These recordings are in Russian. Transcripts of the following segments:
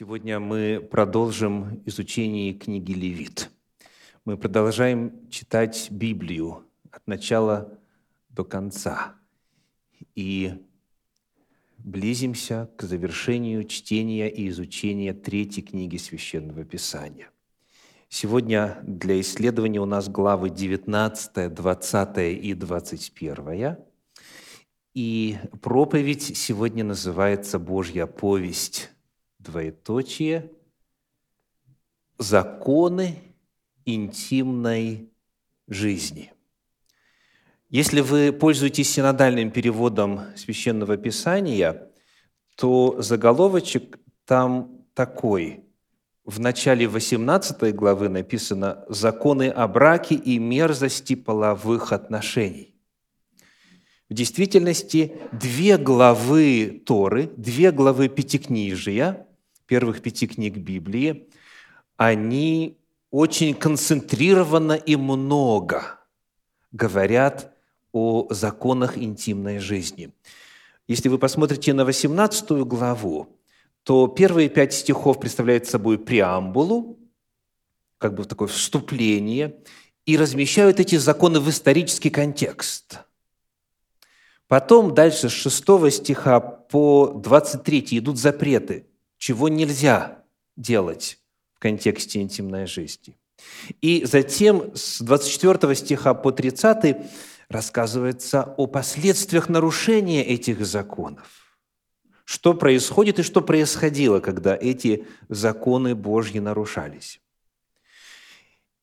Сегодня мы продолжим изучение книги Левит. Мы продолжаем читать Библию от начала до конца и близимся к завершению чтения и изучения третьей книги Священного Писания. Сегодня для исследования у нас главы 19, 20 и 21. И проповедь сегодня называется «Божья повесть» двоеточие, законы интимной жизни. Если вы пользуетесь синодальным переводом Священного Писания, то заголовочек там такой. В начале 18 главы написано «Законы о браке и мерзости половых отношений». В действительности две главы Торы, две главы Пятикнижия – первых пяти книг Библии, они очень концентрированно и много говорят о законах интимной жизни. Если вы посмотрите на 18 главу, то первые пять стихов представляют собой преамбулу, как бы такое вступление, и размещают эти законы в исторический контекст. Потом дальше с 6 стиха по 23 идут запреты – чего нельзя делать в контексте интимной жизни. И затем с 24 стиха по 30 рассказывается о последствиях нарушения этих законов. Что происходит и что происходило, когда эти законы Божьи нарушались.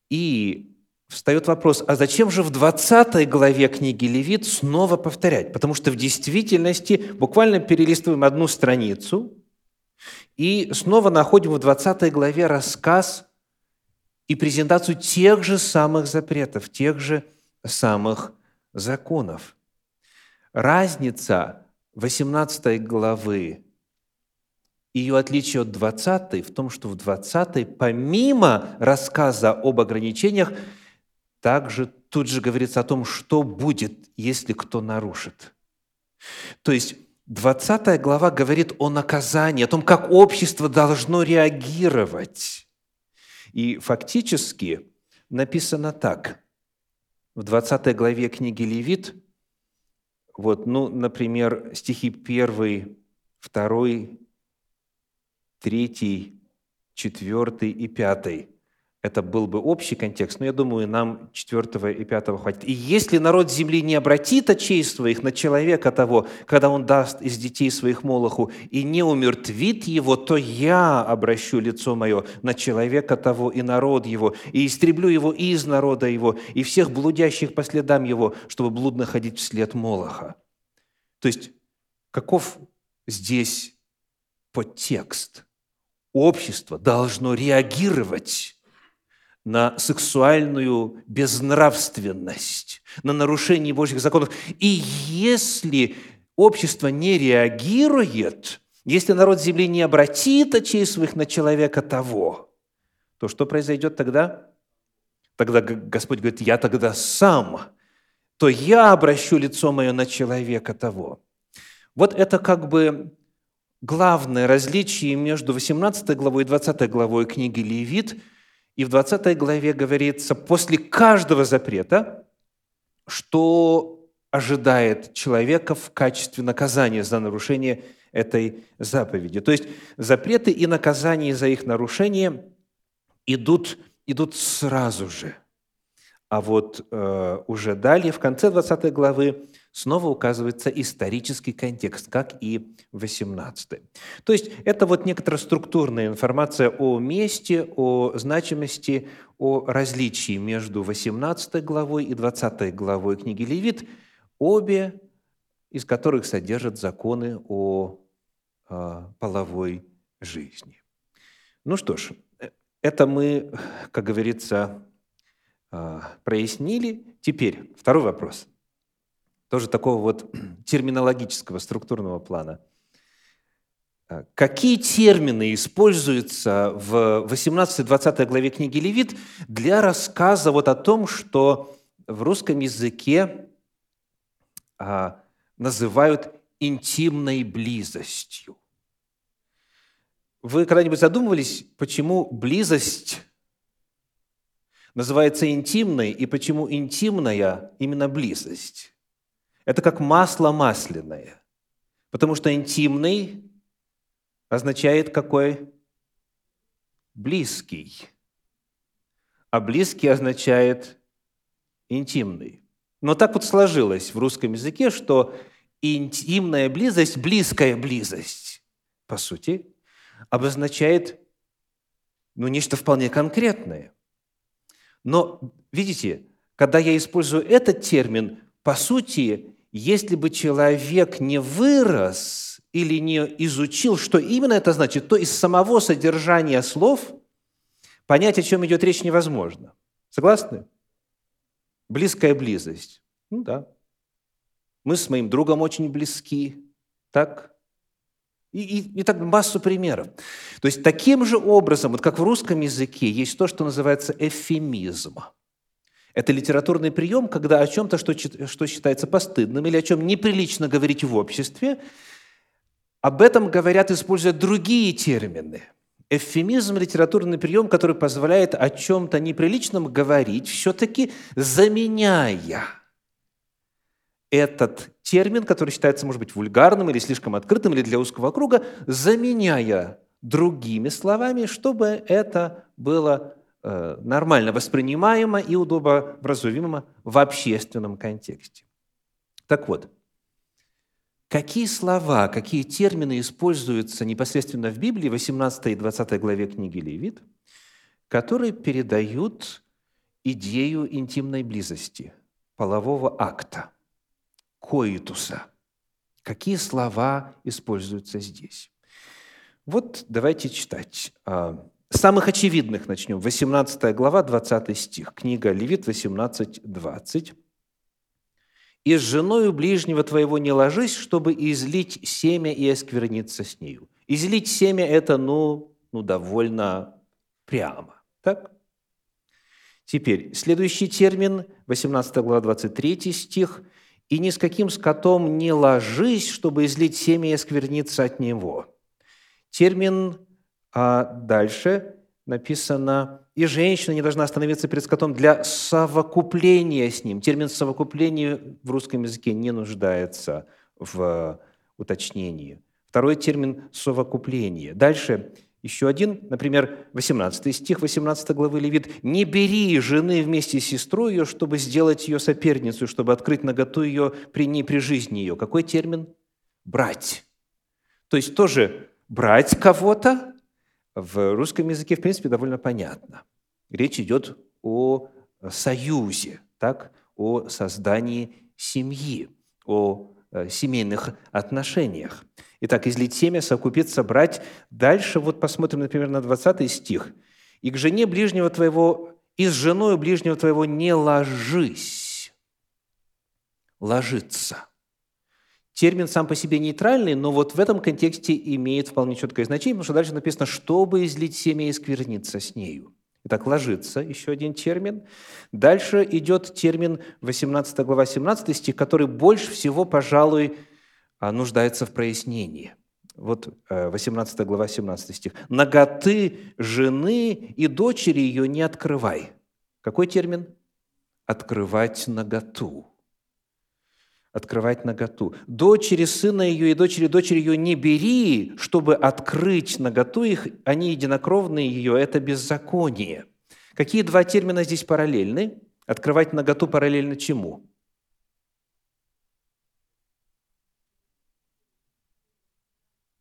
И встает вопрос, а зачем же в 20 главе книги Левит снова повторять? Потому что в действительности буквально перелистываем одну страницу, и снова находим в 20 главе рассказ и презентацию тех же самых запретов, тех же самых законов. Разница 18 главы, ее отличие от 20 в том, что в 20 помимо рассказа об ограничениях, также тут же говорится о том, что будет, если кто нарушит. То есть 20 глава говорит о наказании, о том, как общество должно реагировать. И фактически написано так. В 20 главе книги Левит, вот, ну, например, стихи 1, 2, 3, 4 и 5 это был бы общий контекст, но я думаю, нам четвертого и пятого хватит. «И если народ земли не обратит очей своих на человека того, когда он даст из детей своих Молоху, и не умертвит его, то я обращу лицо мое на человека того и народ его, и истреблю его из народа его, и всех блудящих по следам его, чтобы блудно ходить вслед Молоха». То есть, каков здесь подтекст? Общество должно реагировать на сексуальную безнравственность, на нарушение Божьих законов. И если общество не реагирует, если народ земли не обратит очей своих на человека того, то что произойдет тогда? Тогда Господь говорит, я тогда сам, то я обращу лицо мое на человека того. Вот это как бы главное различие между 18 главой и 20 главой книги Левит – и в 20 главе говорится, после каждого запрета, что ожидает человека в качестве наказания за нарушение этой заповеди. То есть запреты и наказания за их нарушение идут, идут сразу же. А вот э, уже далее, в конце 20 главы, снова указывается исторический контекст, как и 18. То есть это вот некоторая структурная информация о месте, о значимости, о различии между 18 главой и 20 главой книги Левит, обе из которых содержат законы о э, половой жизни. Ну что ж, это мы, как говорится, э, прояснили. Теперь второй вопрос – тоже такого вот терминологического, структурного плана. А, какие термины используются в 18-20 главе книги Левит для рассказа вот о том, что в русском языке а, называют интимной близостью? вы когда-нибудь задумывались, почему близость называется интимной и почему интимная именно близость? Это как масло масляное. Потому что интимный означает какой? Близкий. А близкий означает интимный. Но так вот сложилось в русском языке, что интимная близость, близкая близость, по сути, обозначает ну, нечто вполне конкретное. Но, видите, когда я использую этот термин, по сути, если бы человек не вырос или не изучил, что именно это значит, то из самого содержания слов понять, о чем идет речь, невозможно. Согласны? Близкая близость. Ну да. Мы с моим другом очень близки. Так? И, и, и так массу примеров. То есть таким же образом, вот как в русском языке, есть то, что называется эвфемизм. Это литературный прием, когда о чем-то, что, что считается постыдным или о чем неприлично говорить в обществе, об этом говорят, используя другие термины. Эвфемизм – литературный прием, который позволяет о чем-то неприличном говорить, все-таки заменяя этот термин, который считается, может быть, вульгарным или слишком открытым, или для узкого круга, заменяя другими словами, чтобы это было э, нормально воспринимаемо и удобовразумимо в общественном контексте. Так вот, какие слова, какие термины используются непосредственно в Библии, 18 и 20 главе книги Левит, которые передают идею интимной близости, полового акта – коитуса. Какие слова используются здесь? Вот давайте читать. А, с самых очевидных начнем. 18 глава, 20 стих. Книга Левит 18, 20. «И с женою ближнего твоего не ложись, чтобы излить семя и оскверниться с нею». Излить семя – это, ну, ну, довольно прямо. Так? Теперь, следующий термин, 18 глава, 23 стих – и ни с каким скотом не ложись, чтобы излить семя и оскверниться от него». Термин а дальше написано «и женщина не должна остановиться перед скотом для совокупления с ним». Термин «совокупление» в русском языке не нуждается в уточнении. Второй термин «совокупление». Дальше – еще один, например, 18 стих 18 главы Левит. «Не бери жены вместе с сестрой ее, чтобы сделать ее соперницу, чтобы открыть наготу ее при ней, при жизни ее». Какой термин? Брать. То есть тоже брать кого-то в русском языке, в принципе, довольно понятно. Речь идет о союзе, так? о создании семьи, о э, семейных отношениях. Итак, излить семя, совокупиться, брать. Дальше вот посмотрим, например, на 20 стих. «И к жене ближнего твоего, и с женой ближнего твоего не ложись». Ложиться. Термин сам по себе нейтральный, но вот в этом контексте имеет вполне четкое значение, потому что дальше написано «чтобы излить семя и скверниться с нею». Итак, ложиться, еще один термин. Дальше идет термин 18 глава 17 стих, который больше всего, пожалуй, нуждается в прояснении. Вот 18 э, глава, 17 стих. «Наготы жены и дочери ее не открывай». Какой термин? Открывать наготу. Открывать наготу. Дочери сына ее и дочери дочери ее не бери, чтобы открыть наготу их, они единокровные ее, это беззаконие. Какие два термина здесь параллельны? Открывать наготу параллельно чему?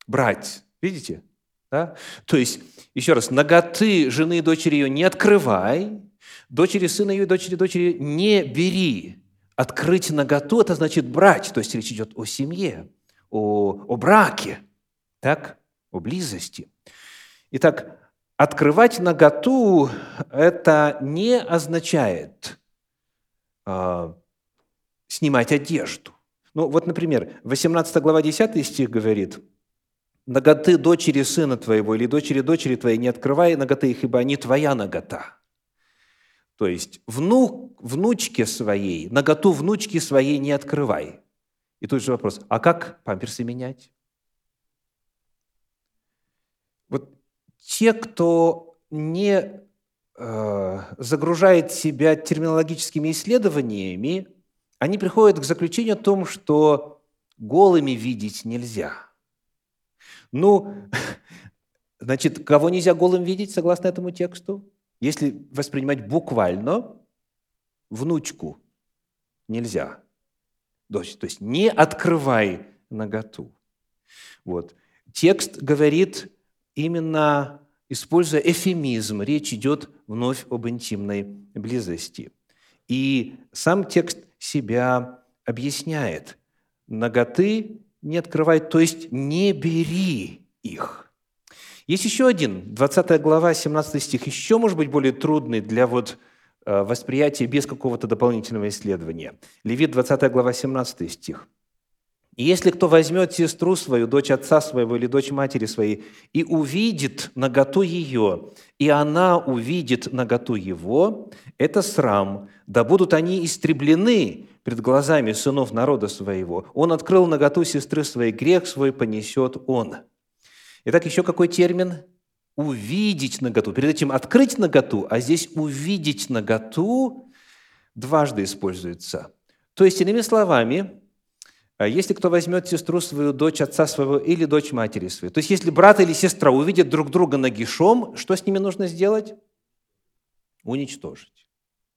Брать. Видите? Да? То есть, еще раз, ноготы жены и дочери ее не открывай, дочери сына ее и дочери дочери не бери. Открыть наготу – это значит брать, то есть речь идет о семье, о, о браке, так? о близости. Итак, открывать наготу – это не означает э, снимать одежду. Ну вот, например, 18 глава 10 стих говорит – ноготы дочери сына твоего или дочери дочери твоей не открывай ноготы их, ибо они твоя нагота». То есть внук, внучке своей, наготу внучки своей не открывай. И тут же вопрос, а как памперсы менять? Вот те, кто не э, загружает себя терминологическими исследованиями, они приходят к заключению о том, что голыми видеть нельзя. Ну, значит, кого нельзя голым видеть, согласно этому тексту? Если воспринимать буквально, внучку нельзя. То есть, то есть не открывай наготу. Вот. Текст говорит именно, используя эфемизм, речь идет вновь об интимной близости. И сам текст себя объясняет. Наготы не открывай, то есть не бери их. Есть еще один, 20 глава, 17 стих, еще, может быть, более трудный для вот э, восприятия без какого-то дополнительного исследования. Левит, 20 глава, 17 стих. И если кто возьмет сестру свою, дочь отца своего или дочь матери своей, и увидит наготу ее, и она увидит наготу его, это срам, да будут они истреблены пред глазами сынов народа своего. Он открыл наготу сестры своей, грех свой понесет он». Итак, еще какой термин? Увидеть наготу. Перед этим открыть наготу, а здесь увидеть наготу дважды используется. То есть, иными словами, если кто возьмет сестру свою, дочь отца своего или дочь матери своей, то есть если брат или сестра увидят друг друга нагишом, что с ними нужно сделать? Уничтожить.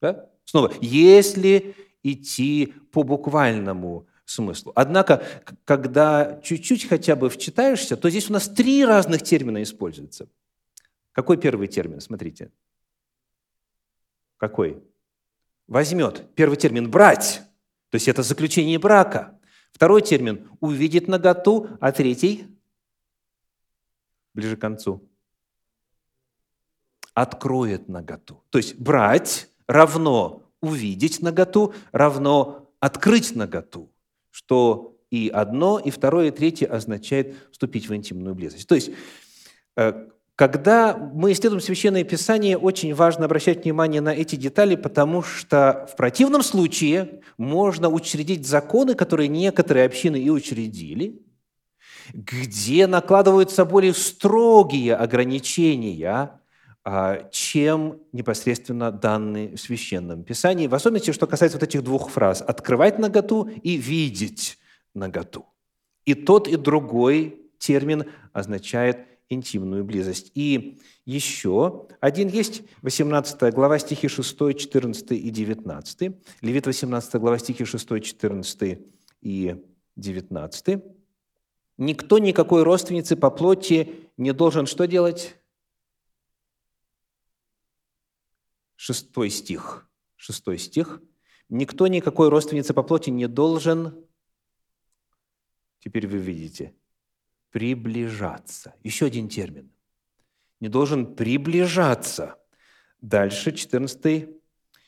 Да? Снова, если идти по буквальному смыслу. Однако, когда чуть-чуть хотя бы вчитаешься, то здесь у нас три разных термина используются. Какой первый термин? Смотрите. Какой? Возьмет. Первый термин – брать. То есть это заключение брака. Второй термин – увидит наготу, а третий – ближе к концу – откроет наготу. То есть брать равно увидеть наготу, равно открыть наготу, что и одно, и второе, и третье означает вступить в интимную близость. То есть э, когда мы исследуем Священное Писание, очень важно обращать внимание на эти детали, потому что в противном случае можно учредить законы, которые некоторые общины и учредили, где накладываются более строгие ограничения, а, чем непосредственно данные в Священном Писании, в особенности, что касается вот этих двух фраз «открывать наготу» и «видеть наготу». И тот, и другой термин означает интимную близость. И еще один есть, 18 глава, стихи 6, 14 и 19. Левит 18 глава, стихи 6, 14 и 19. «Никто никакой родственницы по плоти не должен что делать?» Шестой стих. Шестой стих. «Никто никакой родственницы по плоти не должен...» Теперь вы видите – приближаться. Еще один термин. Не должен приближаться. Дальше, 14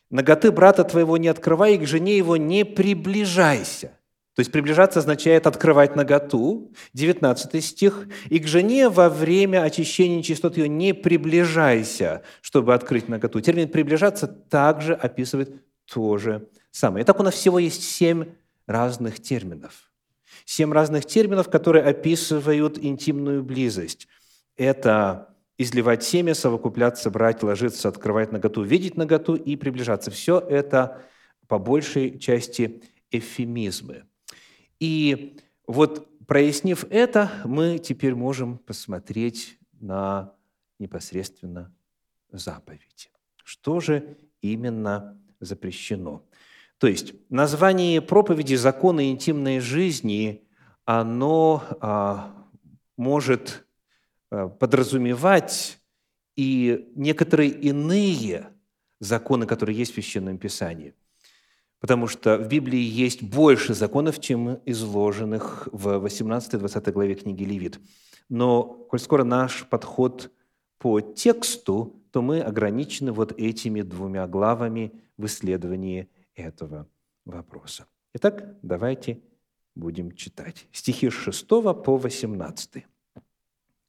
«Ноготы брата твоего не открывай, и к жене его не приближайся». То есть приближаться означает открывать наготу. 19 стих. «И к жене во время очищения нечистот ее не приближайся, чтобы открыть наготу». Термин «приближаться» также описывает то же самое. Итак, у нас всего есть семь разных терминов – Семь разных терминов, которые описывают интимную близость. Это изливать семя, совокупляться, брать, ложиться, открывать наготу, видеть наготу и приближаться. Все это по большей части эвфемизмы. И вот прояснив это, мы теперь можем посмотреть на непосредственно заповедь. Что же именно запрещено? То есть название проповеди «Законы интимной жизни» оно а, может а, подразумевать и некоторые иные законы, которые есть в Священном Писании. Потому что в Библии есть больше законов, чем изложенных в 18-20 главе книги Левит. Но, коль скоро наш подход по тексту, то мы ограничены вот этими двумя главами в исследовании этого вопроса. Итак, давайте будем читать. Стихи с 6 по 18.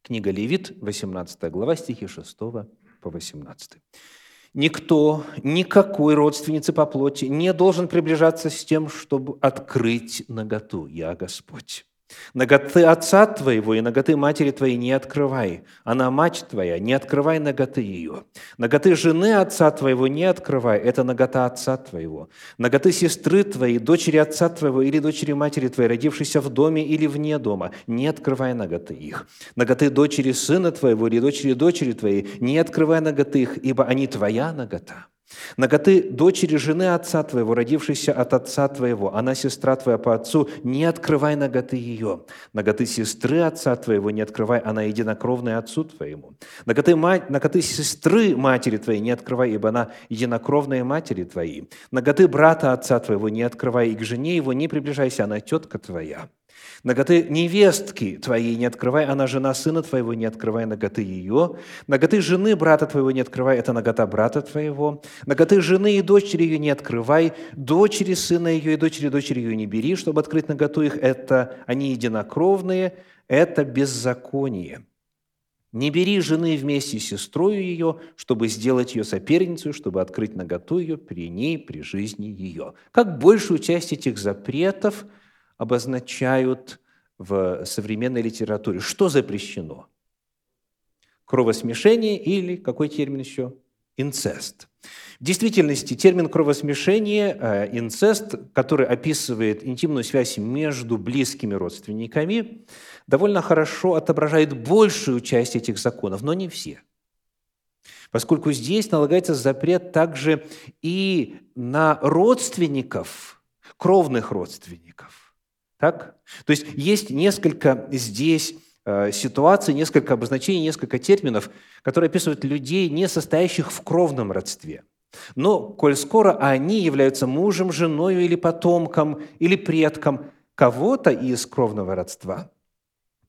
Книга Левит, 18 глава, стихи 6 по 18. Никто, никакой родственницы по плоти не должен приближаться с тем, чтобы открыть наготу. Я Господь. Ноготы отца твоего и ноготы матери твоей не открывай. Она мать твоя, не открывай ноготы ее. Ноготы жены отца твоего не открывай, это ногота отца твоего. Ноготы сестры твоей, дочери отца твоего или дочери матери твоей, родившейся в доме или вне дома, не открывай ноготы их. Ноготы дочери сына твоего или дочери дочери твоей, не открывай ноготы их, ибо они твоя ногота. Наготы дочери жены отца твоего, родившейся от отца твоего, она сестра твоя по отцу, не открывай наготы ее. Наготы сестры отца твоего не открывай, она единокровная отцу твоему. Наготы, мать, наготы сестры матери твоей не открывай, ибо она единокровная матери твоей. Наготы брата отца твоего не открывай, и к жене его не приближайся, она тетка твоя. Ноготы невестки твоей не открывай, она жена сына твоего, не открывай ноготы ее. Ноготы жены брата твоего не открывай, это ногота брата твоего. Ноготы жены и дочери ее не открывай, дочери сына ее и дочери дочери ее не бери, чтобы открыть ноготу их. Это они единокровные, это беззаконие. Не бери жены вместе с сестрой ее, чтобы сделать ее соперницей, чтобы открыть наготу ее при ней, при жизни ее. Как большую часть этих запретов – обозначают в современной литературе. Что запрещено? Кровосмешение или, какой термин еще? Инцест. В действительности термин кровосмешение, э, инцест, который описывает интимную связь между близкими родственниками, довольно хорошо отображает большую часть этих законов, но не все. Поскольку здесь налагается запрет также и на родственников, кровных родственников. Так? То есть есть несколько здесь э, ситуаций, несколько обозначений, несколько терминов, которые описывают людей, не состоящих в кровном родстве. Но, коль скоро они являются мужем, женой или потомком, или предком кого-то из кровного родства,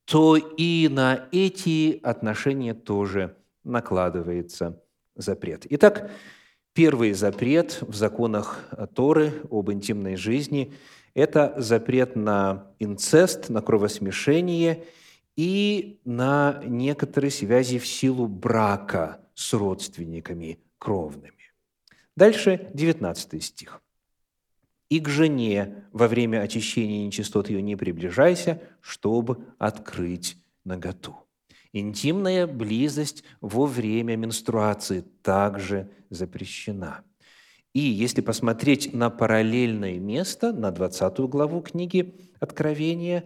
то и на эти отношения тоже накладывается запрет. Итак, первый запрет в законах Торы об интимной жизни – это запрет на инцест, на кровосмешение и на некоторые связи в силу брака с родственниками кровными. Дальше 19 стих. «И к жене во время очищения нечистот ее не приближайся, чтобы открыть наготу». Интимная близость во время менструации также запрещена – и если посмотреть на параллельное место, на 20 главу книги Откровения,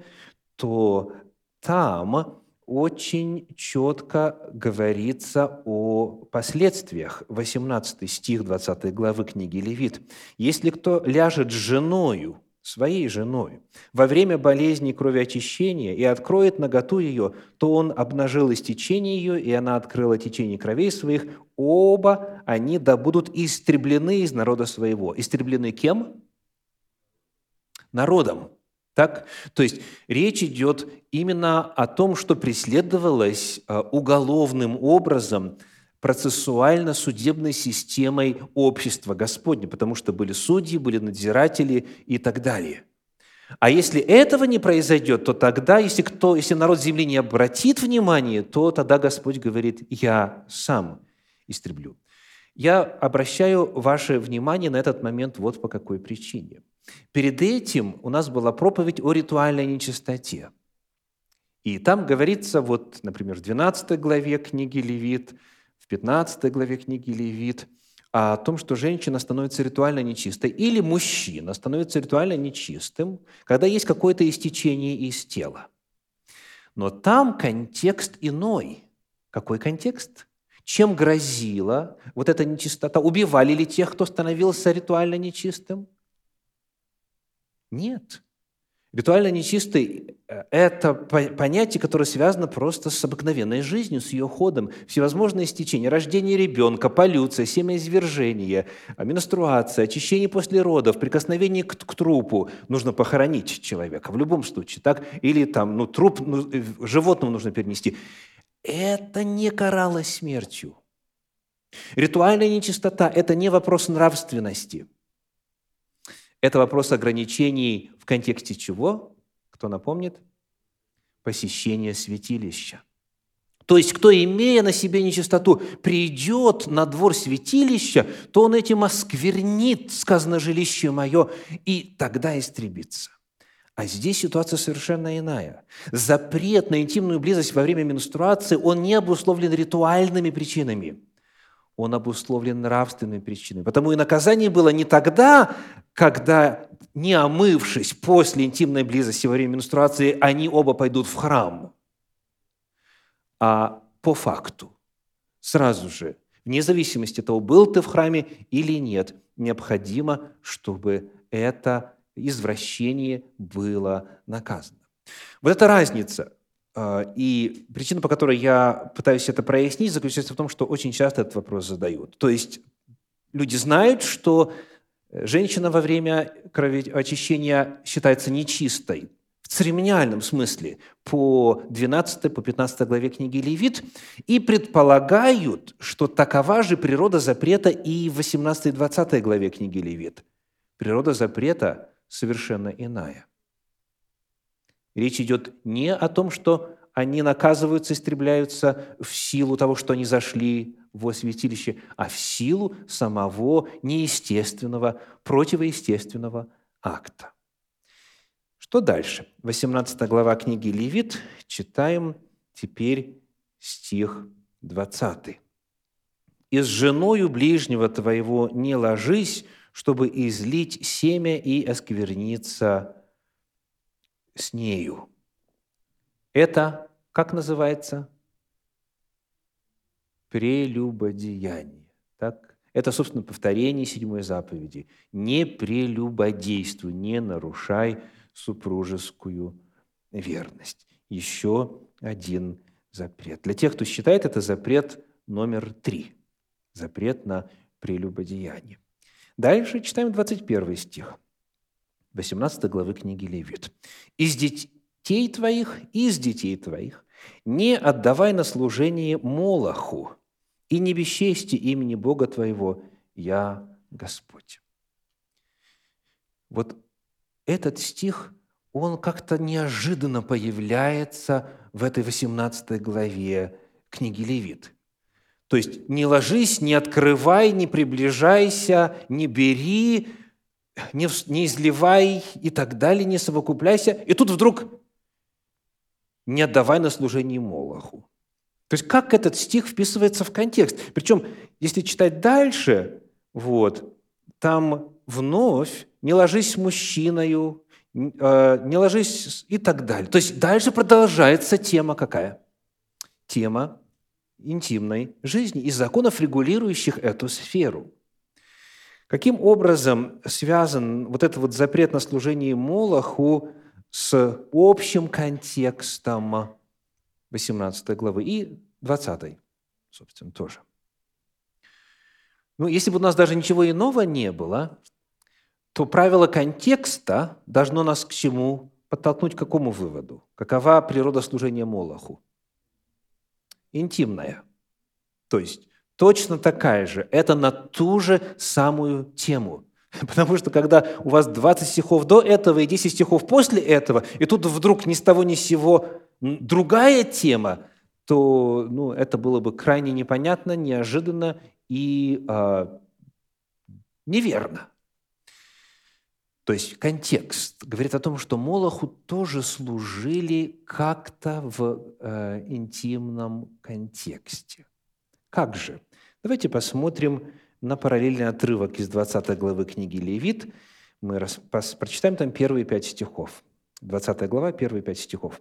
то там очень четко говорится о последствиях. 18 стих 20 главы книги Левит. «Если кто ляжет с женою, своей женой во время болезни кровеочищения и откроет наготу ее, то он обнажил истечение ее, и она открыла течение кровей своих, оба они да будут истреблены из народа своего. Истреблены кем? Народом. Так? То есть речь идет именно о том, что преследовалось а, уголовным образом – процессуально-судебной системой общества Господня, потому что были судьи, были надзиратели и так далее. А если этого не произойдет, то тогда, если, кто, если народ земли не обратит внимание, то тогда Господь говорит, я сам истреблю. Я обращаю ваше внимание на этот момент вот по какой причине. Перед этим у нас была проповедь о ритуальной нечистоте. И там говорится, вот, например, в 12 главе книги Левит – 15 главе книги Левит о том, что женщина становится ритуально нечистой или мужчина становится ритуально нечистым, когда есть какое-то истечение из тела. Но там контекст иной. Какой контекст? Чем грозила вот эта нечистота? Убивали ли тех, кто становился ритуально нечистым? Нет. Ритуально нечистый э, – это понятие, которое связано просто с обыкновенной жизнью, с ее ходом. Всевозможные стечения, рождение ребенка, полюция, семяизвержение, менструация, очищение после родов, прикосновение к, к трупу. Нужно похоронить человека в любом случае, так? Или там, ну, труп ну, э, животному нужно перенести. Это не каралось смертью. Ритуальная нечистота – это не вопрос нравственности – это вопрос ограничений в контексте чего? Кто напомнит? Посещение святилища. То есть, кто, имея на себе нечистоту, придет на двор святилища, то он этим осквернит, сказано, жилище мое, и тогда истребится. А здесь ситуация совершенно иная. Запрет на интимную близость во время менструации, он не обусловлен ритуальными причинами. Он обусловлен нравственными причинами. Потому и наказание было не тогда, когда, не омывшись после интимной близости во время менструации, они оба пойдут в храм, а по факту, сразу же, вне зависимости от того, был ты в храме или нет, необходимо, чтобы это извращение было наказано. Вот эта разница. А, и причина, по которой я пытаюсь это прояснить, заключается в том, что очень часто этот вопрос задают. То есть люди знают, что женщина во время очищения считается нечистой, в церемониальном смысле, по 12 по 15 главе книги Левит, и предполагают, что такова же природа запрета и в 18 и 20 главе книги Левит. Природа запрета совершенно иная. Речь идет не о том, что они наказываются, истребляются в силу того, что они зашли во святилище, а в силу самого неестественного, противоестественного акта. Что дальше? 18 глава книги Левит, читаем теперь стих 20. «И с женою ближнего твоего не ложись, чтобы излить семя и оскверниться с нею. Это, как называется? Прелюбодеяние. Так? Это, собственно, повторение седьмой заповеди. Не прелюбодействуй, не нарушай супружескую верность. Еще один запрет. Для тех, кто считает, это запрет номер три. Запрет на прелюбодеяние. Дальше читаем 21 стих, 18 главы книги Левит. «Из детей твоих, из детей твоих не отдавай на служение Молоху, и не бесчести имени Бога твоего, я Господь». Вот этот стих, он как-то неожиданно появляется в этой 18 главе книги Левит – то есть не ложись, не открывай, не приближайся, не бери, не, не изливай и так далее, не совокупляйся. И тут вдруг не отдавай на служение Молоху. То есть как этот стих вписывается в контекст? Причем, если читать дальше, вот, там вновь не ложись мужчиною, э, не ложись и так далее. То есть дальше продолжается тема какая? Тема интимной жизни и законов, регулирующих эту сферу. Каким образом связан вот этот вот запрет на служение Молоху с общим контекстом 18 главы и 20, собственно, тоже? Ну, если бы у нас даже ничего иного не было, то правило контекста должно нас к чему? Подтолкнуть к какому выводу? Какова природа служения Молоху? интимная. То есть точно такая же. Это на ту же самую тему. Потому что когда у вас 20 стихов до этого и 10 стихов после этого, и тут вдруг ни с того ни с сего другая тема, то ну, это было бы крайне непонятно, неожиданно и э, неверно. То есть контекст говорит о том, что Молоху тоже служили как-то в э, интимном контексте. Как же? Давайте посмотрим на параллельный отрывок из 20 главы книги Левит. Мы прочитаем там первые пять стихов. 20 глава, первые пять стихов.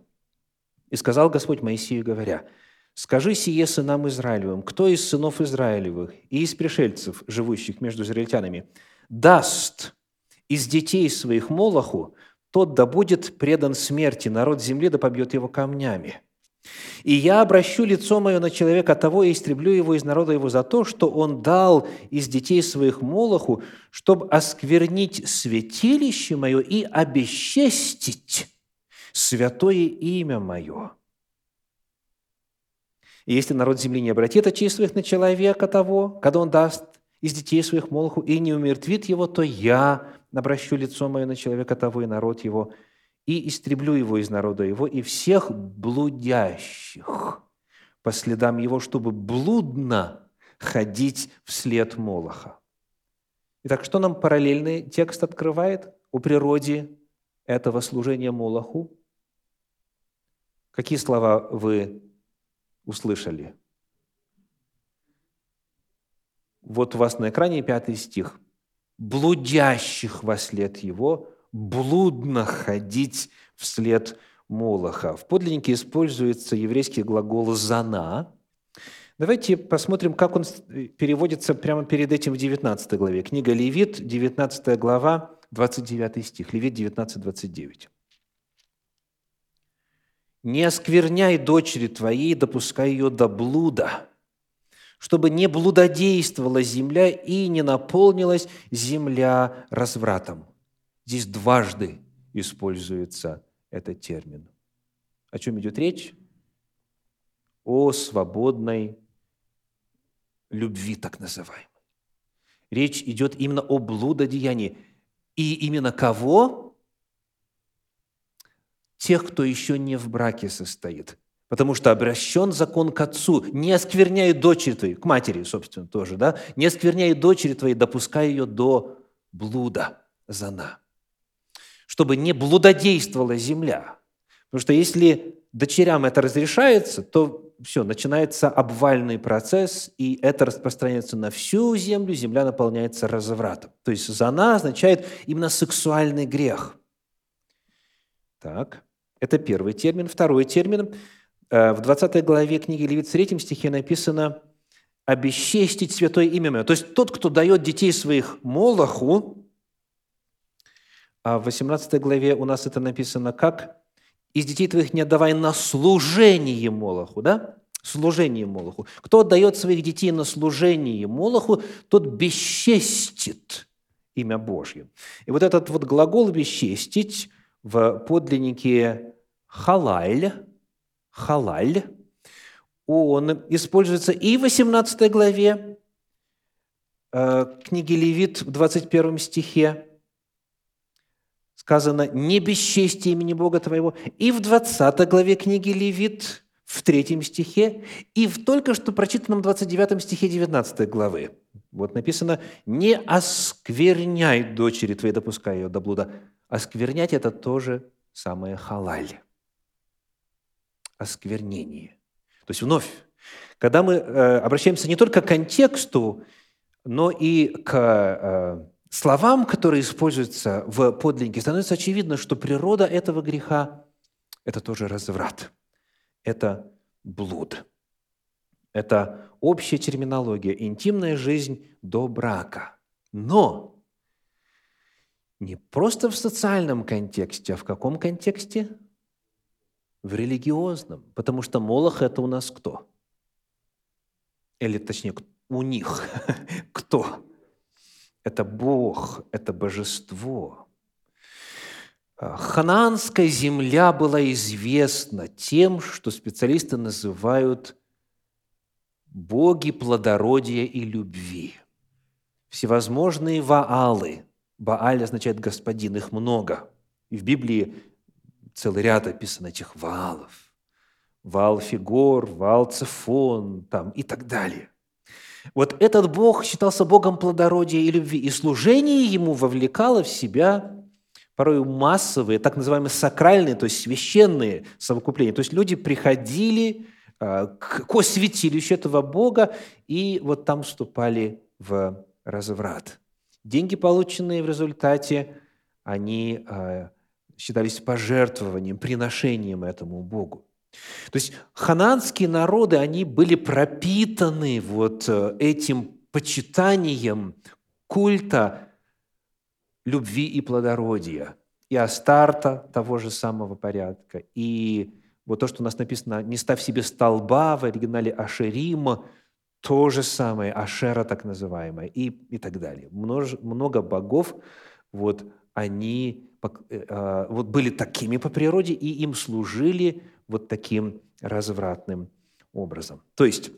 «И сказал Господь Моисею, говоря, «Скажи сие сынам Израилевым, кто из сынов Израилевых и из пришельцев, живущих между израильтянами, даст из детей своих Молоху, тот да будет предан смерти, народ земли да побьет его камнями. И я обращу лицо мое на человека того и истреблю его из народа его за то, что он дал из детей своих Молоху, чтобы осквернить святилище мое и обесчестить святое имя мое. И если народ земли не обратит очей своих на человека того, когда он даст из детей своих Молоху и не умертвит его, то я обращу лицо мое на человека того и народ его, и истреблю его из народа его, и всех блудящих по следам его, чтобы блудно ходить вслед Молоха. Итак, что нам параллельный текст открывает о природе этого служения Молоху? Какие слова вы услышали? Вот у вас на экране пятый стих. «Блудящих во след его, блудно ходить вслед Молоха». В подлиннике используется еврейский глагол «зана». Давайте посмотрим, как он переводится прямо перед этим в 19 главе. Книга Левит, 19 глава, 29 стих. Левит 19, 29. «Не оскверняй дочери твоей, допускай ее до блуда, чтобы не блудодействовала земля и не наполнилась земля развратом». Здесь дважды используется этот термин. О чем идет речь? О свободной любви, так называемой. Речь идет именно о блудодеянии. И именно кого? Тех, кто еще не в браке состоит. Потому что обращен закон к отцу. Не оскверняй дочери твоей, к матери, собственно, тоже, да? Не оскверняй дочери твоей, допускай ее до блуда, зана. Чтобы не блудодействовала земля. Потому что если дочерям это разрешается, то все, начинается обвальный процесс, и это распространяется на всю землю, земля наполняется развратом. То есть зана означает именно сексуальный грех. Так, это первый термин. Второй термин. Э, в 20 главе книги Левит в 3 стихе написано «обесчестить святое имя мое». То есть тот, кто дает детей своих Молоху, а в 18 главе у нас это написано как из детей твоих не отдавай на служение Молоху, да? Служение Молоху. Кто отдает своих детей на служение Молоху, тот бесчестит имя Божье. И вот этот вот глагол «бесчестить» в подлиннике «халаль», «халаль», он используется и в 18 главе э, книги Левит в 21 стихе, сказано «не бесчестие имени Бога твоего». И в 20 главе книги Левит, в 3 стихе, и в только что прочитанном 29 стихе 19 главы. Вот написано «не оскверняй дочери твоей, допускай ее до блуда». Осквернять – это тоже самое халаль. Осквернение. То есть вновь, когда мы э, обращаемся не только к контексту, но и к э, словам, которые используются в подлиннике, становится очевидно, что природа этого греха – это тоже разврат, это блуд. Это общая терминология, интимная жизнь до брака. Но не просто в социальном контексте, а в каком контексте? В религиозном. Потому что Молох – это у нас кто? Или точнее, у них кто? Это Бог, это божество. А, ханаанская земля была известна тем, что специалисты называют боги плодородия и любви. Всевозможные ваалы. Бааль означает господин, их много. И в Библии целый ряд описан этих ваалов. Вал Фигор, Вал Цефон там, и так далее – вот этот Бог считался Богом плодородия и любви, и служение ему вовлекало в себя порой массовые, так называемые сакральные, то есть священные совокупления. То есть люди приходили а, к святилищу этого Бога и вот там вступали в разврат. Деньги, полученные в результате, они а, считались пожертвованием, приношением этому Богу. То есть хананские народы, они были пропитаны вот э, этим почитанием культа любви и плодородия, и Астарта того же самого порядка, и вот то, что у нас написано «не ставь себе столба» в оригинале Ашерима, то же самое, Ашера так называемая, и, и так далее. Множ, много богов, вот они э, а, вот были такими по природе, и им служили вот таким развратным образом. То есть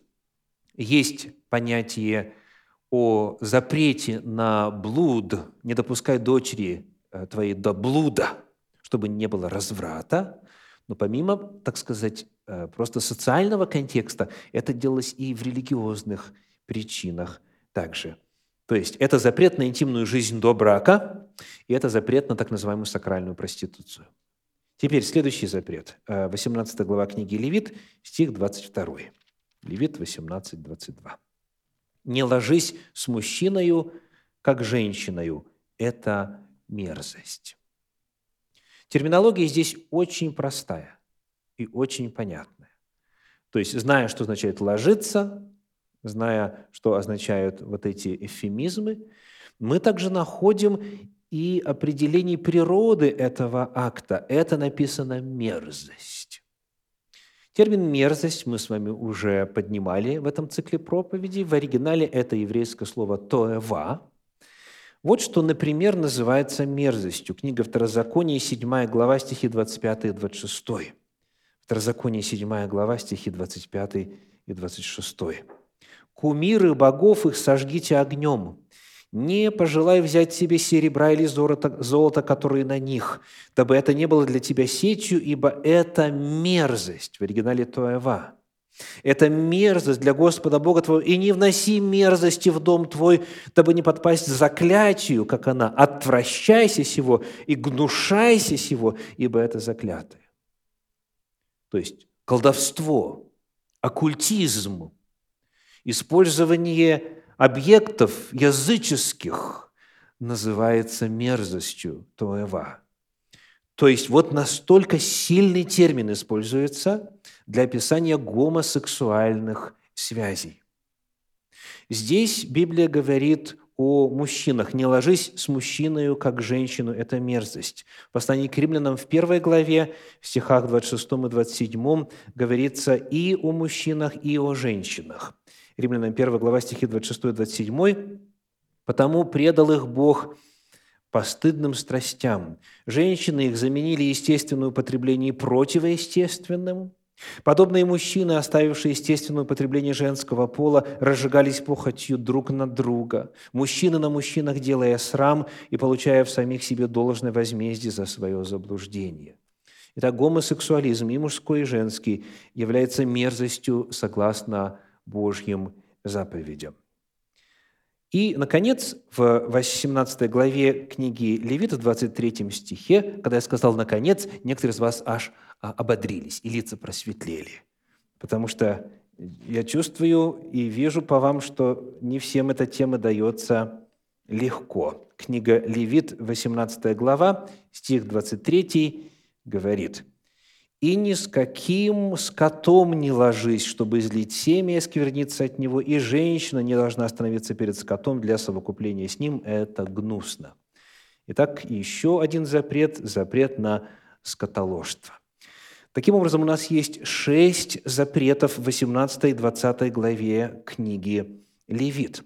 есть понятие о запрете на блуд, не допускай дочери э, твоей до блуда, чтобы не было разврата, но помимо, так сказать, э, просто социального контекста, это делалось и в религиозных причинах также. То есть это запрет на интимную жизнь до брака, и это запрет на так называемую сакральную проституцию. Теперь следующий запрет. 18 э, глава книги Левит, стих 22. Левит 18, 22. «Не ложись с мужчиною, как женщиною. Это мерзость». Терминология здесь очень простая и очень понятная. То есть, зная, что означает «ложиться», зная, что означают вот эти эвфемизмы, мы также находим и определение природы этого акта. Это написано «мерзость». Термин «мерзость» мы с вами уже поднимали в этом цикле проповеди. В оригинале это еврейское слово «тоева». Вот что, например, называется мерзостью. Книга Второзакония, 7 глава, стихи 25 и 26. Второзаконие, 7 глава, стихи 25 и 26. «Кумиры богов их сожгите огнем, не пожелай взять себе серебра или золото, которые на них, дабы это не было для тебя сетью, ибо это мерзость». В оригинале Тоева. Это мерзость для Господа Бога твоего, и не вноси мерзости в дом твой, дабы не подпасть заклятию, как она. Отвращайся сего и гнушайся сего, ибо это заклятое. То есть колдовство, оккультизм, использование объектов языческих называется мерзостью Тоева. То есть вот настолько сильный термин используется для описания гомосексуальных связей. Здесь Библия говорит о мужчинах. «Не ложись с мужчиной, как женщину» – это мерзость. В послании к римлянам в первой главе, в стихах 26 и 27 говорится и о мужчинах, и о женщинах. Римлянам 1 глава стихи 26 и 27. «Потому предал их Бог постыдным страстям. Женщины их заменили естественное употребление противоестественным. Подобные мужчины, оставившие естественное употребление женского пола, разжигались похотью друг на друга. Мужчины на мужчинах, делая срам и получая в самих себе должное возмездие за свое заблуждение. Итак, гомосексуализм и мужской, и женский является мерзостью согласно Божьим заповедям. И, наконец, в 18 главе книги Левита, в 23 стихе, когда я сказал «наконец», некоторые из вас аж а, ободрились, и лица просветлели. Потому что я чувствую и вижу по вам, что не всем эта тема дается легко. Книга Левит, 18 глава, стих 23 говорит – и ни с каким скотом не ложись, чтобы излить семя и скверниться от него, и женщина не должна остановиться перед скотом для совокупления с ним. Это гнусно. Итак, еще один запрет – запрет на скотоложство. Таким образом, у нас есть шесть запретов в 18 и 20 главе книги Левит.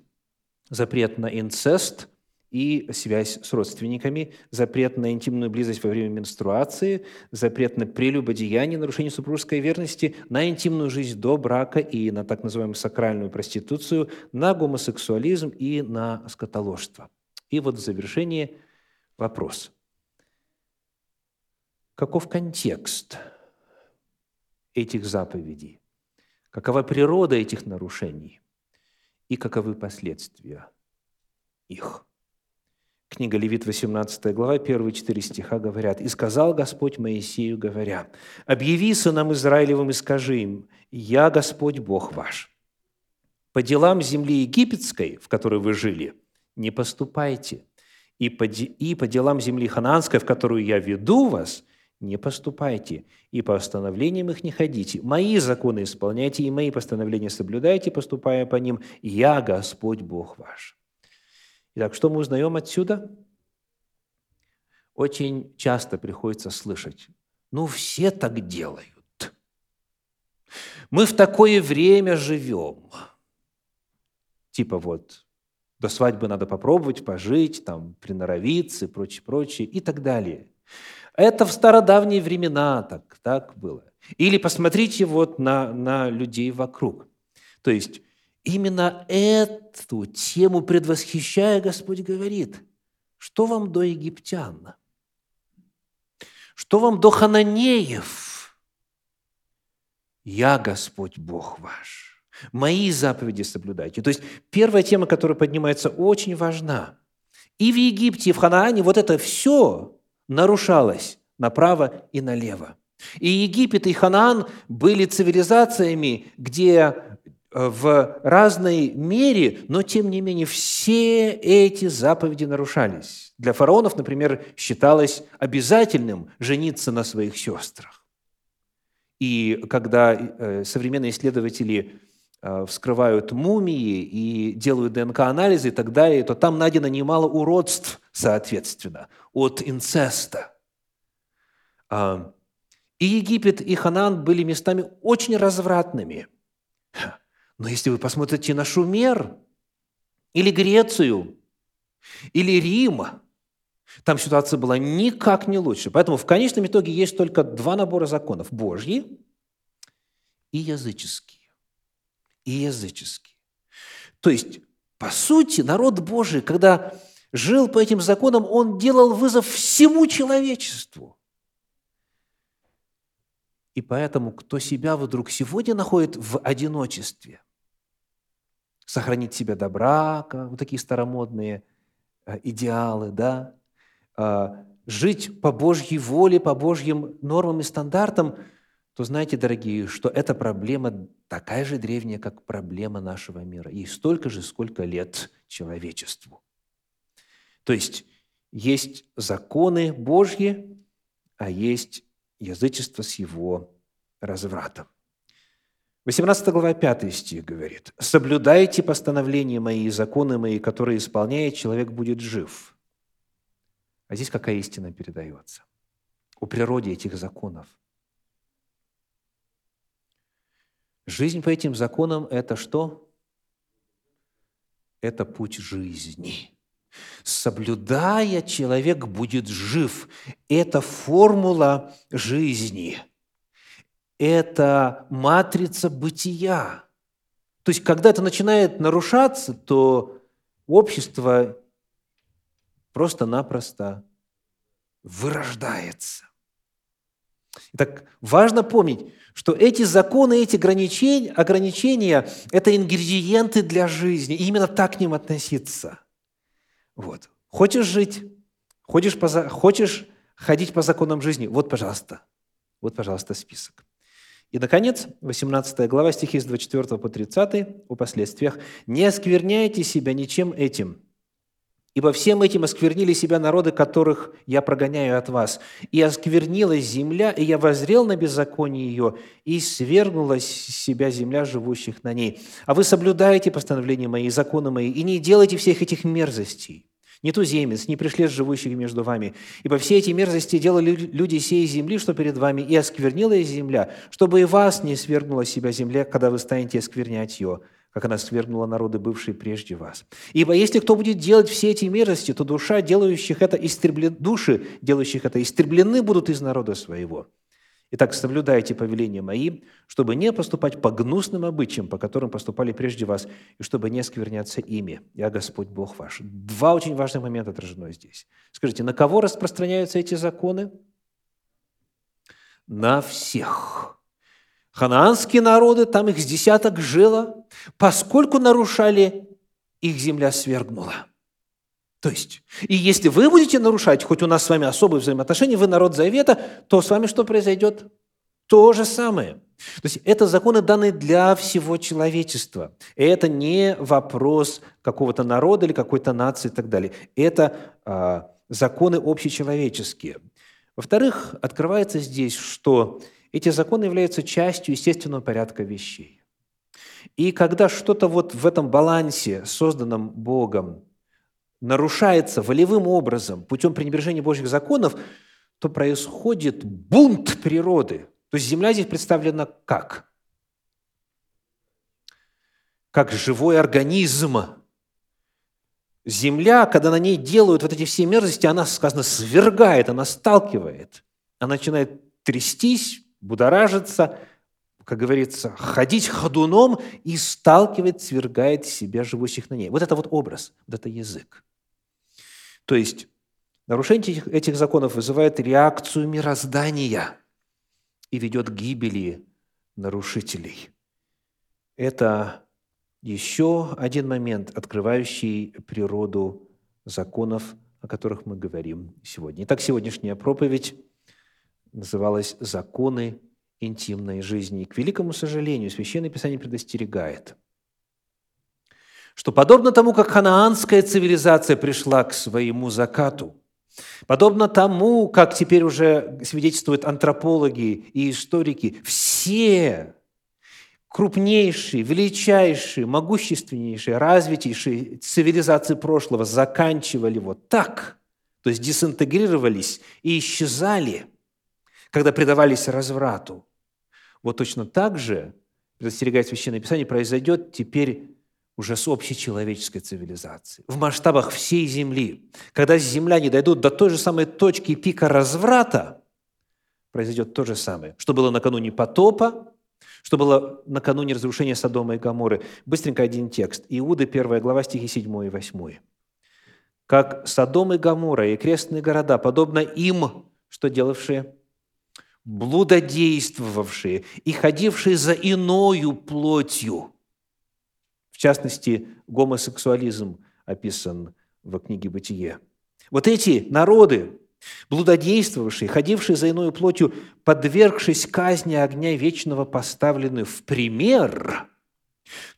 Запрет на инцест – и связь с родственниками, запрет на интимную близость во время менструации, запрет на прелюбодеяние, нарушение супружеской верности, на интимную жизнь до брака и на так называемую сакральную проституцию, на гомосексуализм и на скотоложство. И вот в завершение вопрос. Каков контекст этих заповедей? Какова природа этих нарушений? И каковы последствия их? Книга Левит, 18 глава, первые четыре стиха говорят, «И сказал Господь Моисею, говоря, «Объяви сынам Израилевым и скажи им, Я Господь Бог ваш. По делам земли египетской, в которой вы жили, не поступайте, и по, и по делам земли хананской, в которую я веду вас, не поступайте, и по постановлениям их не ходите. Мои законы исполняйте, и мои постановления соблюдайте, поступая по ним. Я Господь Бог ваш». Итак, что мы узнаем отсюда? Очень часто приходится слышать, ну все так делают. Мы в такое время живем. Типа вот, до свадьбы надо попробовать пожить, там, приноровиться и прочее, прочее, и так далее. Это в стародавние времена так, так было. Или посмотрите вот на, на людей вокруг. То есть Именно эту тему предвосхищая, Господь говорит, что вам до египтян? Что вам до хананеев? Я Господь Бог ваш. Мои заповеди соблюдайте. То есть первая тема, которая поднимается, очень важна. И в Египте, и в Ханаане вот это все нарушалось направо и налево. И Египет, и Ханаан были цивилизациями, где в разной мере, но тем не менее все эти заповеди нарушались. Для фараонов, например, считалось обязательным жениться на своих сестрах. И когда э, современные исследователи э, вскрывают мумии и делают ДНК-анализы и так далее, то там найдено немало уродств, соответственно, от инцеста. А, и Египет, и Ханан были местами очень развратными. Но если вы посмотрите на Шумер, или Грецию, или Рим, там ситуация была никак не лучше. Поэтому в конечном итоге есть только два набора законов – Божьи и языческие. И языческие. То есть, по сути, народ Божий, когда жил по этим законам, он делал вызов всему человечеству. И поэтому, кто себя вдруг сегодня находит в одиночестве, сохранить себя до брака, вот такие старомодные э, идеалы, да, а, жить по Божьей воле, по Божьим нормам и стандартам, то знаете, дорогие, что эта проблема такая же древняя, как проблема нашего мира. И столько же, сколько лет человечеству. То есть есть законы Божьи, а есть язычество с его развратом. 18 глава, 5 стих говорит, «Соблюдайте постановления мои и законы мои, которые исполняет, человек будет жив». А здесь какая истина передается? О природе этих законов. Жизнь по этим законам – это что? Это путь жизни – Соблюдая, человек будет жив. Это формула жизни. Это матрица бытия. То есть, когда это начинает нарушаться, то общество просто-напросто вырождается. Итак, важно помнить, что эти законы, эти ограничения, ограничения – это ингредиенты для жизни. И именно так к ним относиться – вот. Хочешь жить, хочешь, хочешь ходить по законам жизни, вот, пожалуйста, вот, пожалуйста, список. И, наконец, 18 глава, стихи с 24 по 30 о последствиях. «Не оскверняйте себя ничем этим, ибо всем этим осквернили себя народы, которых я прогоняю от вас. И осквернилась земля, и я возрел на беззаконие ее, и свергнулась с себя земля живущих на ней. А вы соблюдаете постановления мои, законы мои, и не делайте всех этих мерзостей» не туземец, не пришлец, живущих между вами. Ибо все эти мерзости делали люди сей земли, что перед вами, и осквернила земля, чтобы и вас не свергнула себя земля, когда вы станете осквернять ее, как она свергнула народы, бывшие прежде вас. Ибо если кто будет делать все эти мерзости, то душа делающих это истреблен... души, делающих это, истреблены будут из народа своего. Итак, соблюдайте повеления мои, чтобы не поступать по гнусным обычаям, по которым поступали прежде вас, и чтобы не скверняться ими. Я Господь Бог ваш. Два очень важных момента отражено здесь. Скажите, на кого распространяются эти законы? На всех. Ханаанские народы, там их с десяток жило, поскольку нарушали, их земля свергнула. То есть, и если вы будете нарушать, хоть у нас с вами особые взаимоотношения, вы народ Завета, то с вами что произойдет? То же самое. То есть это законы данные для всего человечества. Это не вопрос какого-то народа или какой-то нации и так далее. Это а, законы общечеловеческие. Во-вторых, открывается здесь, что эти законы являются частью естественного порядка вещей. И когда что-то вот в этом балансе, созданном Богом, нарушается волевым образом путем пренебрежения Божьих законов, то происходит бунт природы. То есть земля здесь представлена как? Как живой организм. Земля, когда на ней делают вот эти все мерзости, она, сказано, свергает, она сталкивает. Она начинает трястись, будоражиться, как говорится, ходить ходуном и сталкивает, свергает себя живущих на ней. Вот это вот образ, вот это язык. То есть нарушение этих, законов вызывает реакцию мироздания и ведет к гибели нарушителей. это еще один момент, открывающий природу законов, о которых мы говорим сегодня. Итак, сегодняшняя проповедь называлась «Законы интимной жизни». И, к великому сожалению, Священное Писание предостерегает, что подобно тому, как ханаанская цивилизация пришла к своему закату, подобно тому, как теперь уже свидетельствуют антропологи и историки, все крупнейшие, величайшие, могущественнейшие, развитейшие цивилизации прошлого заканчивали вот так, то есть дезинтегрировались и исчезали, когда предавались разврату. Вот точно так же, предостерегает Священное Писание, произойдет теперь уже с общечеловеческой цивилизацией, в масштабах всей Земли. Когда земляне дойдут до той же самой точки пика разврата, произойдет то же самое, что было накануне потопа, что было накануне разрушения Содома и Гаморы. Быстренько один текст. Иуды, 1 глава, стихи 7 и 8. «Как Содом и Гамора и крестные города, подобно им, что делавшие? Блудодействовавшие и ходившие за иною плотью». В частности, гомосексуализм описан в книге «Бытие». Вот эти народы, блудодействовавшие, ходившие за иную плотью, подвергшись казни огня вечного, поставлены в пример,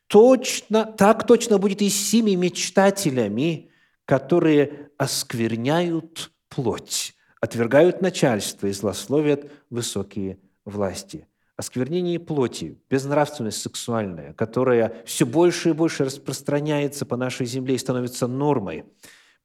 точно, так точно будет и с сими мечтателями, которые оскверняют плоть, отвергают начальство и злословят высокие власти. Осквернение плоти, безнравственность сексуальная, которая все больше и больше распространяется по нашей земле и становится нормой –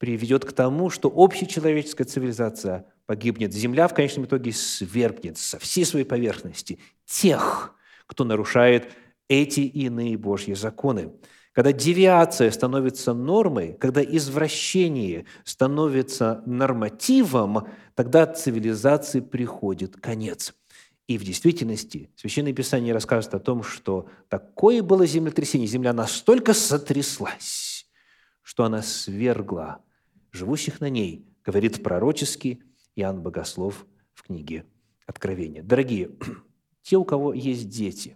приведет к тому, что общечеловеческая цивилизация погибнет. Земля в конечном итоге свергнет со всей своей поверхности тех, кто нарушает эти и иные Божьи законы. Когда девиация становится нормой, когда извращение становится нормативом, тогда цивилизации приходит конец. И в действительности Священное Писание рассказывает о том, что такое было землетрясение, земля настолько сотряслась, что она свергла живущих на ней, говорит пророческий Иоанн Богослов в книге Откровения. Дорогие, те, у кого есть дети,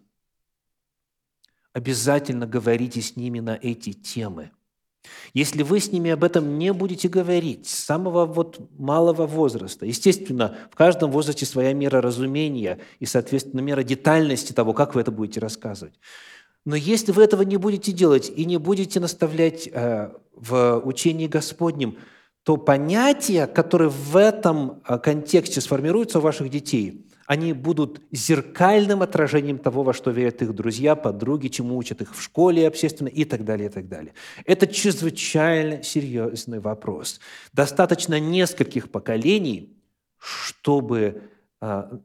обязательно говорите с ними на эти темы. Если вы с ними об этом не будете говорить с самого вот малого возраста, естественно, в каждом возрасте своя мера разумения и, соответственно, мера детальности того, как вы это будете рассказывать. Но если вы этого не будете делать и не будете наставлять э, в учении Господнем, то понятия, которые в этом э, контексте сформируются у ваших детей, они будут зеркальным отражением того, во что верят их друзья, подруги, чему учат их в школе общественно и так далее, и так далее. Это чрезвычайно серьезный вопрос. Достаточно нескольких поколений, чтобы э,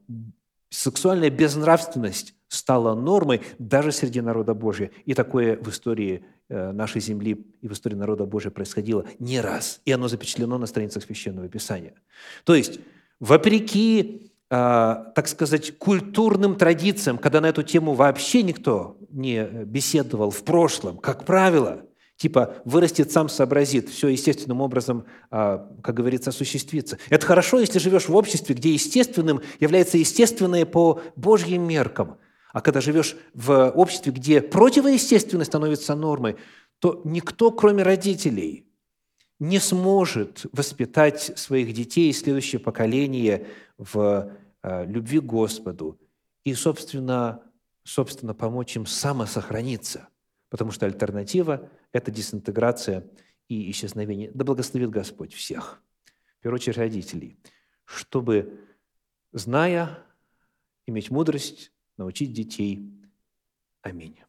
сексуальная безнравственность стала нормой даже среди народа Божия. И такое в истории э, нашей земли и в истории народа Божия происходило не раз. И оно запечатлено на страницах Священного Писания. То есть, вопреки, так сказать, культурным традициям, когда на эту тему вообще никто не беседовал в прошлом, как правило – Типа вырастет, сам сообразит, все естественным образом, а, как говорится, осуществится. Это хорошо, если живешь в обществе, где естественным является естественное по Божьим меркам. А когда живешь в обществе, где противоестественное становится нормой, то никто, кроме родителей, не сможет воспитать своих детей и следующее поколение в любви к Господу и, собственно, собственно, помочь им самосохраниться. Потому что альтернатива – это дезинтеграция и исчезновение. Да благословит Господь всех, в первую очередь родителей, чтобы, зная, иметь мудрость, научить детей. Аминь.